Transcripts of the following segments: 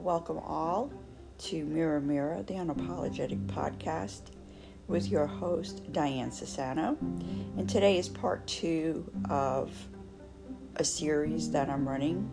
Welcome all to Mirror Mirror, the unapologetic podcast, with your host, Diane Sassano. And today is part two of a series that I'm running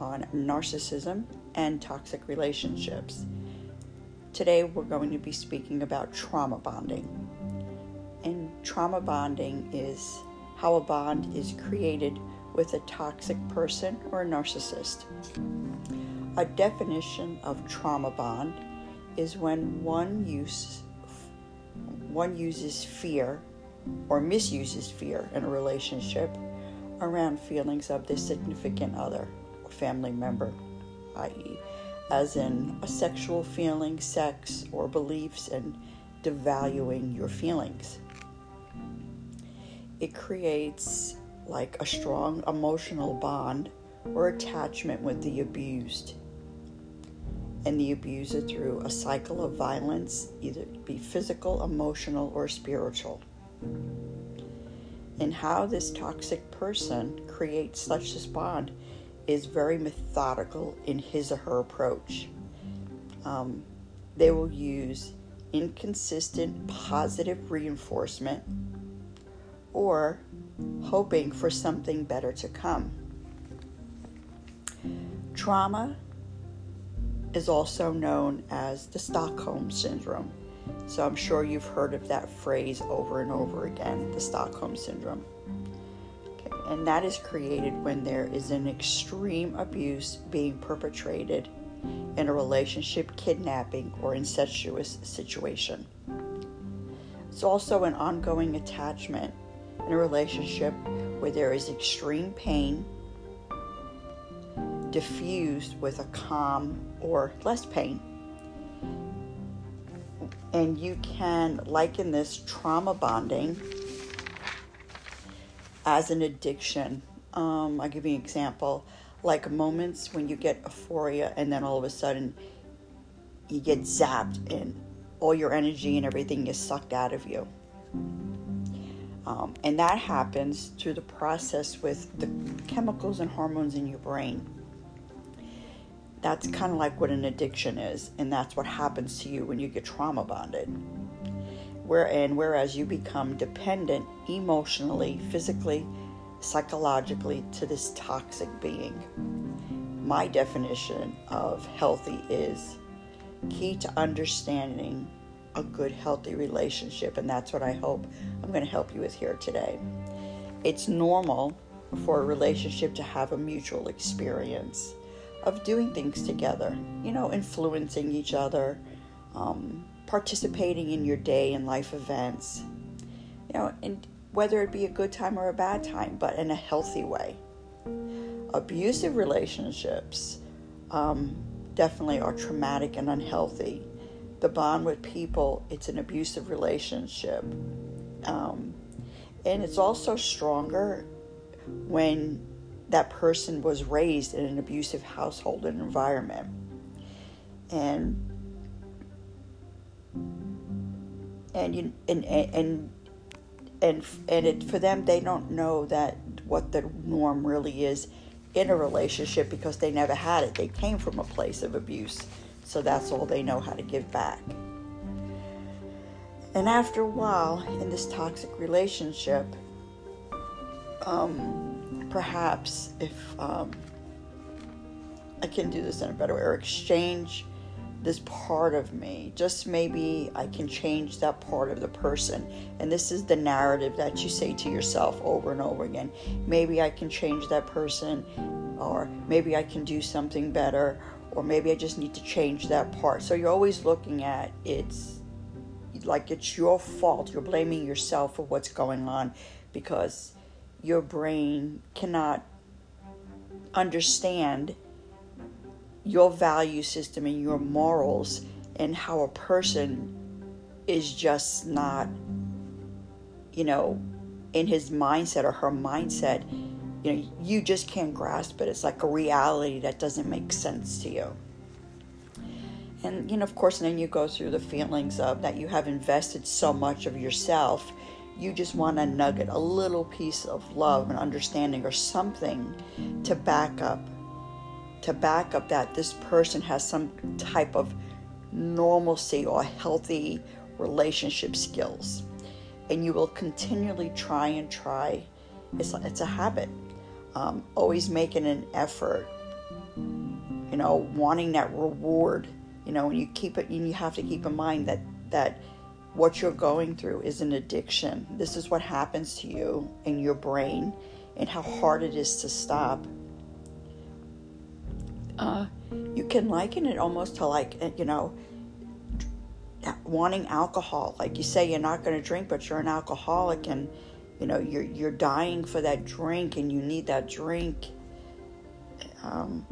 on narcissism and toxic relationships. Today, we're going to be speaking about trauma bonding. And trauma bonding is how a bond is created with a toxic person or a narcissist. A definition of trauma bond is when one use one uses fear or misuses fear in a relationship around feelings of their significant other or family member, i.e., as in a sexual feeling, sex, or beliefs, and devaluing your feelings. It creates like a strong emotional bond or attachment with the abused and the abuser through a cycle of violence, either be physical, emotional, or spiritual. And how this toxic person creates such this bond is very methodical in his or her approach. Um, they will use inconsistent positive reinforcement or hoping for something better to come. Trauma is also known as the Stockholm Syndrome. So I'm sure you've heard of that phrase over and over again the Stockholm Syndrome. Okay. And that is created when there is an extreme abuse being perpetrated in a relationship, kidnapping, or incestuous situation. It's also an ongoing attachment in a relationship where there is extreme pain diffused with a calm or less pain. And you can liken this trauma bonding as an addiction. Um, I'll give you an example like moments when you get euphoria and then all of a sudden you get zapped and all your energy and everything is sucked out of you. Um, and that happens through the process with the chemicals and hormones in your brain that's kind of like what an addiction is, and that's what happens to you when you get trauma bonded. Where and whereas you become dependent emotionally, physically, psychologically to this toxic being. My definition of healthy is key to understanding a good, healthy relationship, and that's what I hope I'm going to help you with here today. It's normal for a relationship to have a mutual experience of doing things together, you know, influencing each other, um, participating in your day and life events, you know, and whether it be a good time or a bad time, but in a healthy way. Abusive relationships um, definitely are traumatic and unhealthy. The bond with people, it's an abusive relationship. Um, and it's also stronger when that person was raised in an abusive household and environment. And and you and and and and it, for them they don't know that what the norm really is in a relationship because they never had it. They came from a place of abuse, so that's all they know how to give back. And after a while in this toxic relationship, um, perhaps if um, I can do this in a better way or exchange this part of me, just maybe I can change that part of the person. And this is the narrative that you say to yourself over and over again. Maybe I can change that person, or maybe I can do something better, or maybe I just need to change that part. So you're always looking at it's like it's your fault. You're blaming yourself for what's going on because your brain cannot understand your value system and your morals and how a person is just not you know in his mindset or her mindset you know you just can't grasp it. It's like a reality that doesn't make sense to you. And you know of course then you go through the feelings of that you have invested so much of yourself you just want a nugget, a little piece of love and understanding or something to back up to back up that this person has some type of normalcy or healthy relationship skills. And you will continually try and try. It's, it's a habit. Um, always making an effort, you know, wanting that reward, you know, and you keep it, and you have to keep in mind that, that what you're going through is an addiction. This is what happens to you in your brain and how hard it is to stop. Uh, you can liken it almost to like, uh, you know, wanting alcohol. Like you say, you're not going to drink, but you're an alcoholic, and you know you're you're dying for that drink, and you need that drink. Um,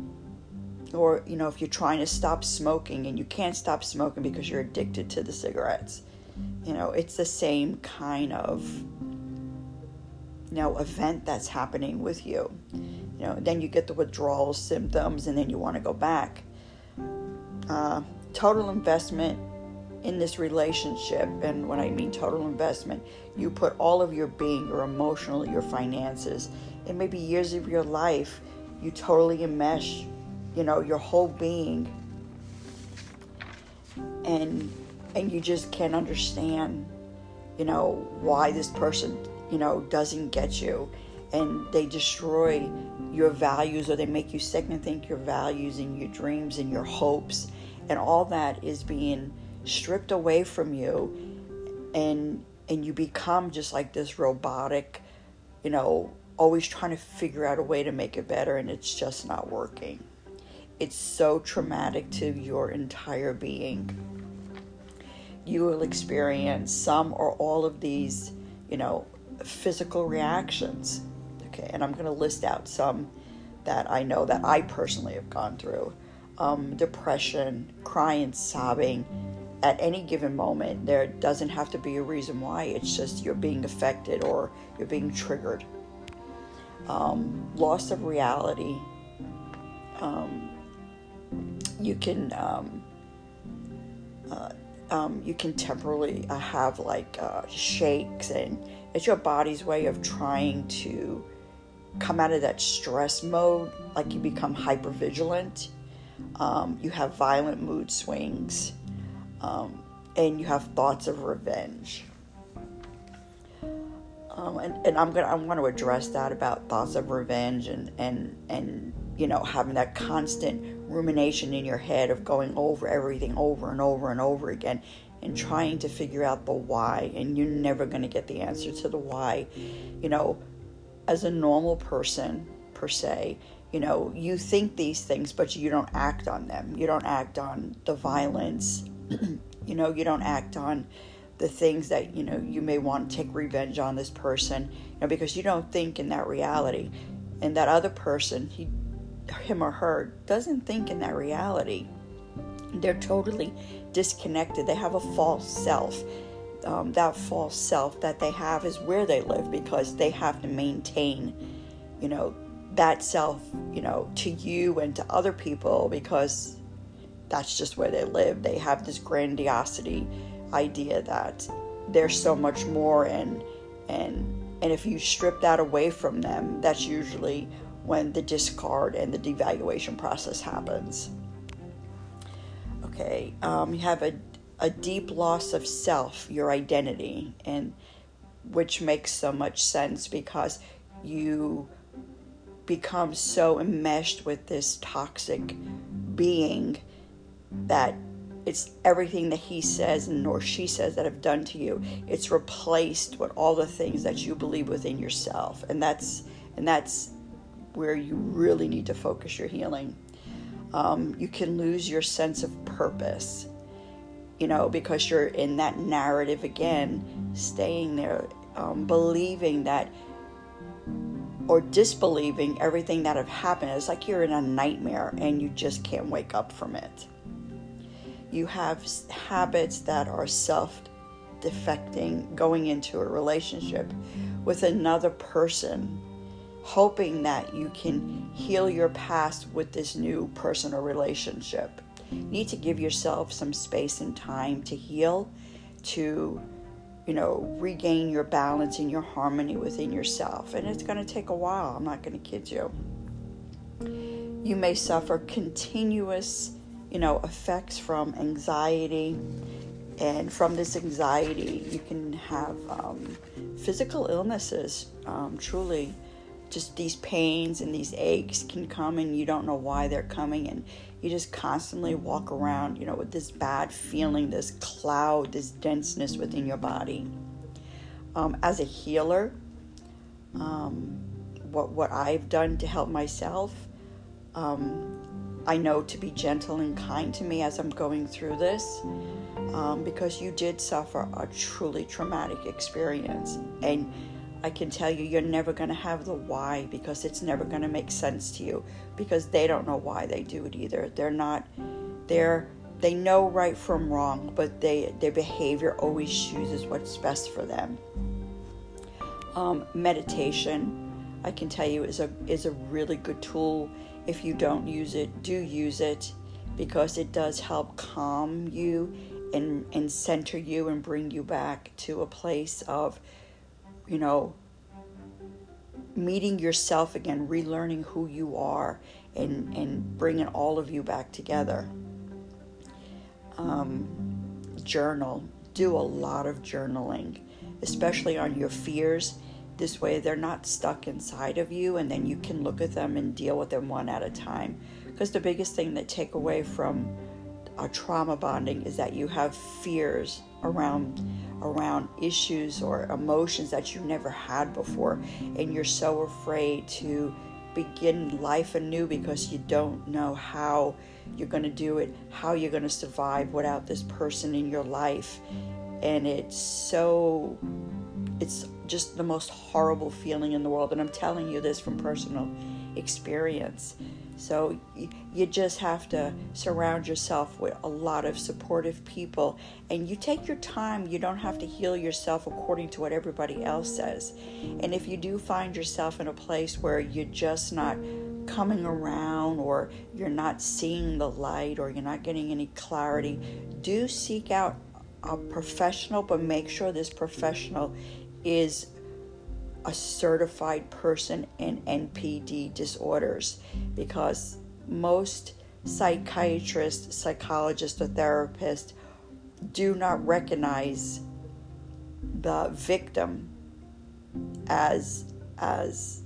or you know, if you're trying to stop smoking and you can't stop smoking because you're addicted to the cigarettes, you know, it's the same kind of you know event that's happening with you. You know, then you get the withdrawal symptoms, and then you want to go back. Uh, total investment in this relationship, and when I mean total investment, you put all of your being, your emotional, your finances, and maybe years of your life, you totally enmesh, you know, your whole being, and and you just can't understand, you know, why this person, you know, doesn't get you, and they destroy your values or they make you second think your values and your dreams and your hopes, and all that is being stripped away from you and and you become just like this robotic you know always trying to figure out a way to make it better and it's just not working. It's so traumatic to your entire being you will experience some or all of these you know physical reactions okay and i'm going to list out some that i know that i personally have gone through um, depression crying sobbing at any given moment. There doesn't have to be a reason why. It's just you're being affected or you're being triggered. Um, loss of reality. Um, you can um, uh, um, you can temporarily uh, have like uh, shakes, and it's your body's way of trying to come out of that stress mode. Like you become hyper vigilant. Um, you have violent mood swings um, and you have thoughts of revenge. Um, and, and I'm gonna I want to address that about thoughts of revenge and and and you know having that constant rumination in your head of going over everything over and over and over again and trying to figure out the why and you're never going to get the answer to the why. You know as a normal person per se you know you think these things but you don't act on them. You don't act on the violence. You know, you don't act on the things that, you know, you may want to take revenge on this person, you know, because you don't think in that reality. And that other person, he, him or her, doesn't think in that reality. They're totally disconnected. They have a false self. Um, that false self that they have is where they live because they have to maintain, you know, that self, you know, to you and to other people because that's just where they live. They have this grandiosity idea that there's so much more and and and if you strip that away from them, that's usually when the discard and the devaluation process happens. Okay, um, you have a, a deep loss of self, your identity, and which makes so much sense because you become so enmeshed with this toxic being that it's everything that he says and or she says that have done to you it's replaced with all the things that you believe within yourself and that's and that's where you really need to focus your healing. Um, you can lose your sense of purpose you know because you're in that narrative again staying there um, believing that or disbelieving everything that have happened. It's like you're in a nightmare and you just can't wake up from it. You have habits that are self defecting going into a relationship with another person, hoping that you can heal your past with this new person or relationship. You need to give yourself some space and time to heal, to you know, regain your balance and your harmony within yourself. And it's going to take a while. I'm not going to kid you. you may suffer continuous, you know, effects from anxiety. And from this anxiety, you can have um, physical illnesses, um, truly. Just these pains and these aches can come, and you don't know why they're coming. And you just constantly walk around, you know, with this bad feeling, this cloud, this denseness within your body. Um, as a healer, um, what what I've done to help myself um, I know to be gentle and kind to me as I'm going through this um, because you did suffer a truly traumatic experience. And I can tell you, you're never going to have the why because it's never going to make sense to you because they don't know why they do it either. They're not, they're, they know right from wrong, but they, their behavior always chooses what's best for them. Um, meditation, I can tell you, is a is a really good tool if you don't use it, do use it because it does help calm you and, and center you and bring you back to a place of, you know, meeting yourself again, relearning who you are, and, and bringing all of you back together. Um, journal. Do a lot of journaling, especially on your fears this way, they're not stuck inside of you, and then you can look at them and deal with them one at a time. Because the biggest thing that take away from a trauma bonding is that you have fears around around issues or emotions that you never had before, and you're so afraid to begin life anew because you don't know how you're going to do it, how you're going to survive without this person in your life. And it's so, it's just the most horrible feeling in the world. And I'm telling you this from personal experience. So you just have to surround yourself with a lot of supportive people and you take your time. You don't have to heal yourself according to what everybody else says. And if you do find yourself in a place where you're just not coming around or you're not seeing the light or you're not getting any clarity, do seek out a professional, but make sure this professional is a certified person in NPD disorders because most psychiatrists, psychologists, or therapists do not recognize the victim as as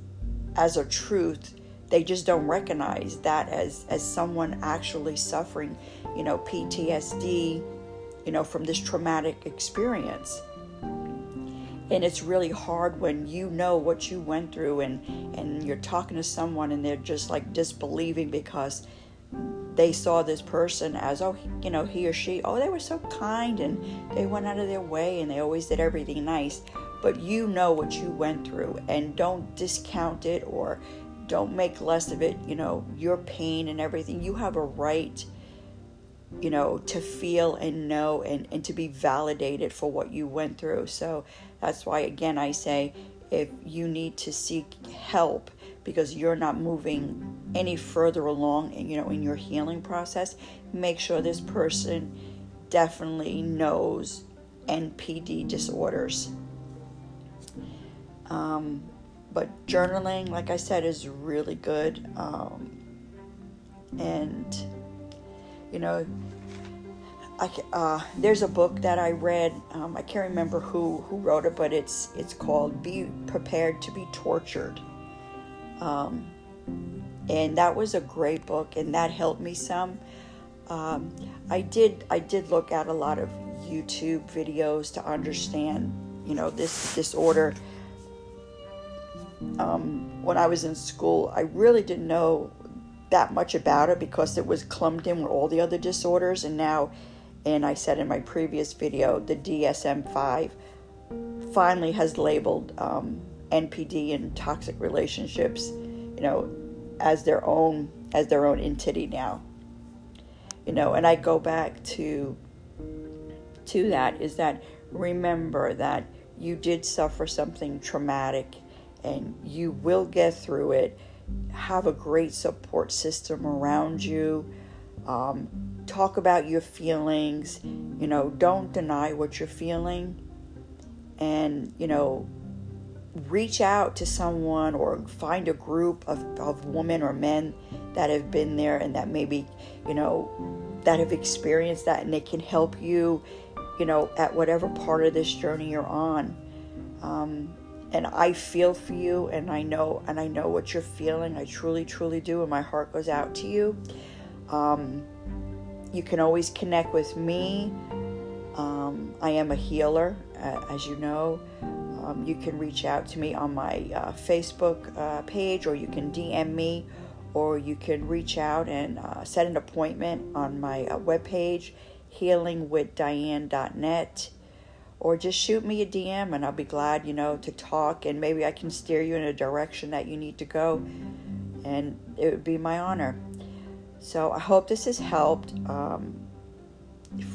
as a truth. They just don't recognize that as as someone actually suffering you know PTSD you know from this traumatic experience and it's really hard when you know what you went through and and you're talking to someone and they're just like disbelieving because they saw this person as oh you know he or she oh they were so kind and they went out of their way and they always did everything nice. But you know what you went through and don't discount it or don't make less of it. You know your pain and everything. You have a right you know to feel and know and, and to be validated for what you went through. So that's why, again, I say if you need to seek help because you're not moving any further along in, you know in your healing process make sure this person definitely knows npd disorders. Um, but journaling like i said is really good um, and you know I, uh, there's a book that I read. Um, I can't remember who who wrote it, but it's it's called "Be Prepared to Be Tortured," um, and that was a great book, and that helped me some. Um, I did I did look at a lot of YouTube videos to understand, you know, this disorder. Um, when I was in school, I really didn't know that much about it because it was clumped in with all the other disorders, and now and I said in my previous video, the DSM 5 finally has labeled um, NPD and toxic relationships, you know, as their own as their own entity now. You know, and I go back to to that is that remember that you did suffer something traumatic and you will get through it. Have a great support system around you. Um, talk about your feelings. You know, don't deny what you're feeling. And, you know, reach out to someone or find a group of, of women or men that have been there and that maybe, you know, that have experienced that and they can help you, you know, at whatever part of this journey you're on. Um, and I feel for you and I know and I know what you're feeling. I truly, truly do, and my heart goes out to you. Um, you can always connect with me. Um, I am a healer, uh, as you know. Um, you can reach out to me on my uh, Facebook uh, page, or you can DM me, or you can reach out and uh, set an appointment on my uh, webpage, healingwithdiane.net, or just shoot me a DM, and I'll be glad, you know, to talk, and maybe I can steer you in a direction that you need to go, and it would be my honor. So I hope this has helped. Um,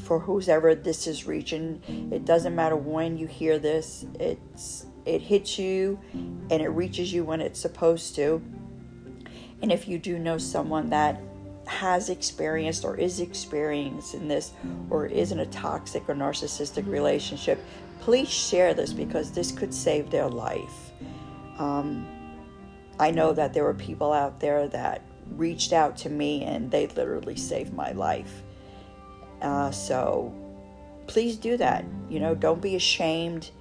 for whoever this is reaching. It doesn't matter when you hear this. It's it hits you and it reaches you when it's supposed to. And if you do know someone that has experienced or is experiencing this or is in a toxic or narcissistic relationship, please share this because this could save their life. Um, I know that there were people out there that reached out to me and they literally saved my life. Uh, so please do that. You know, don't be ashamed.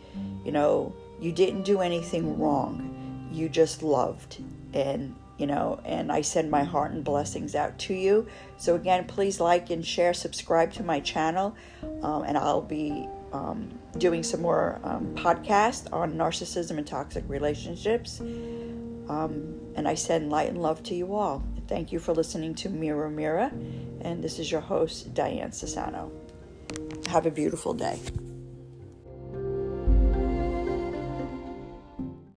You know, you didn't do anything wrong. You just loved. And, you know, and I send my heart and blessings out to you. So, again, please like and share, subscribe to my channel, um, and I'll be um, doing some more um, podcasts on narcissism and toxic relationships. Um, and I send light and love to you all. Thank you for listening to Mirror Mirror. And this is your host, Diane Sassano. Have a beautiful day.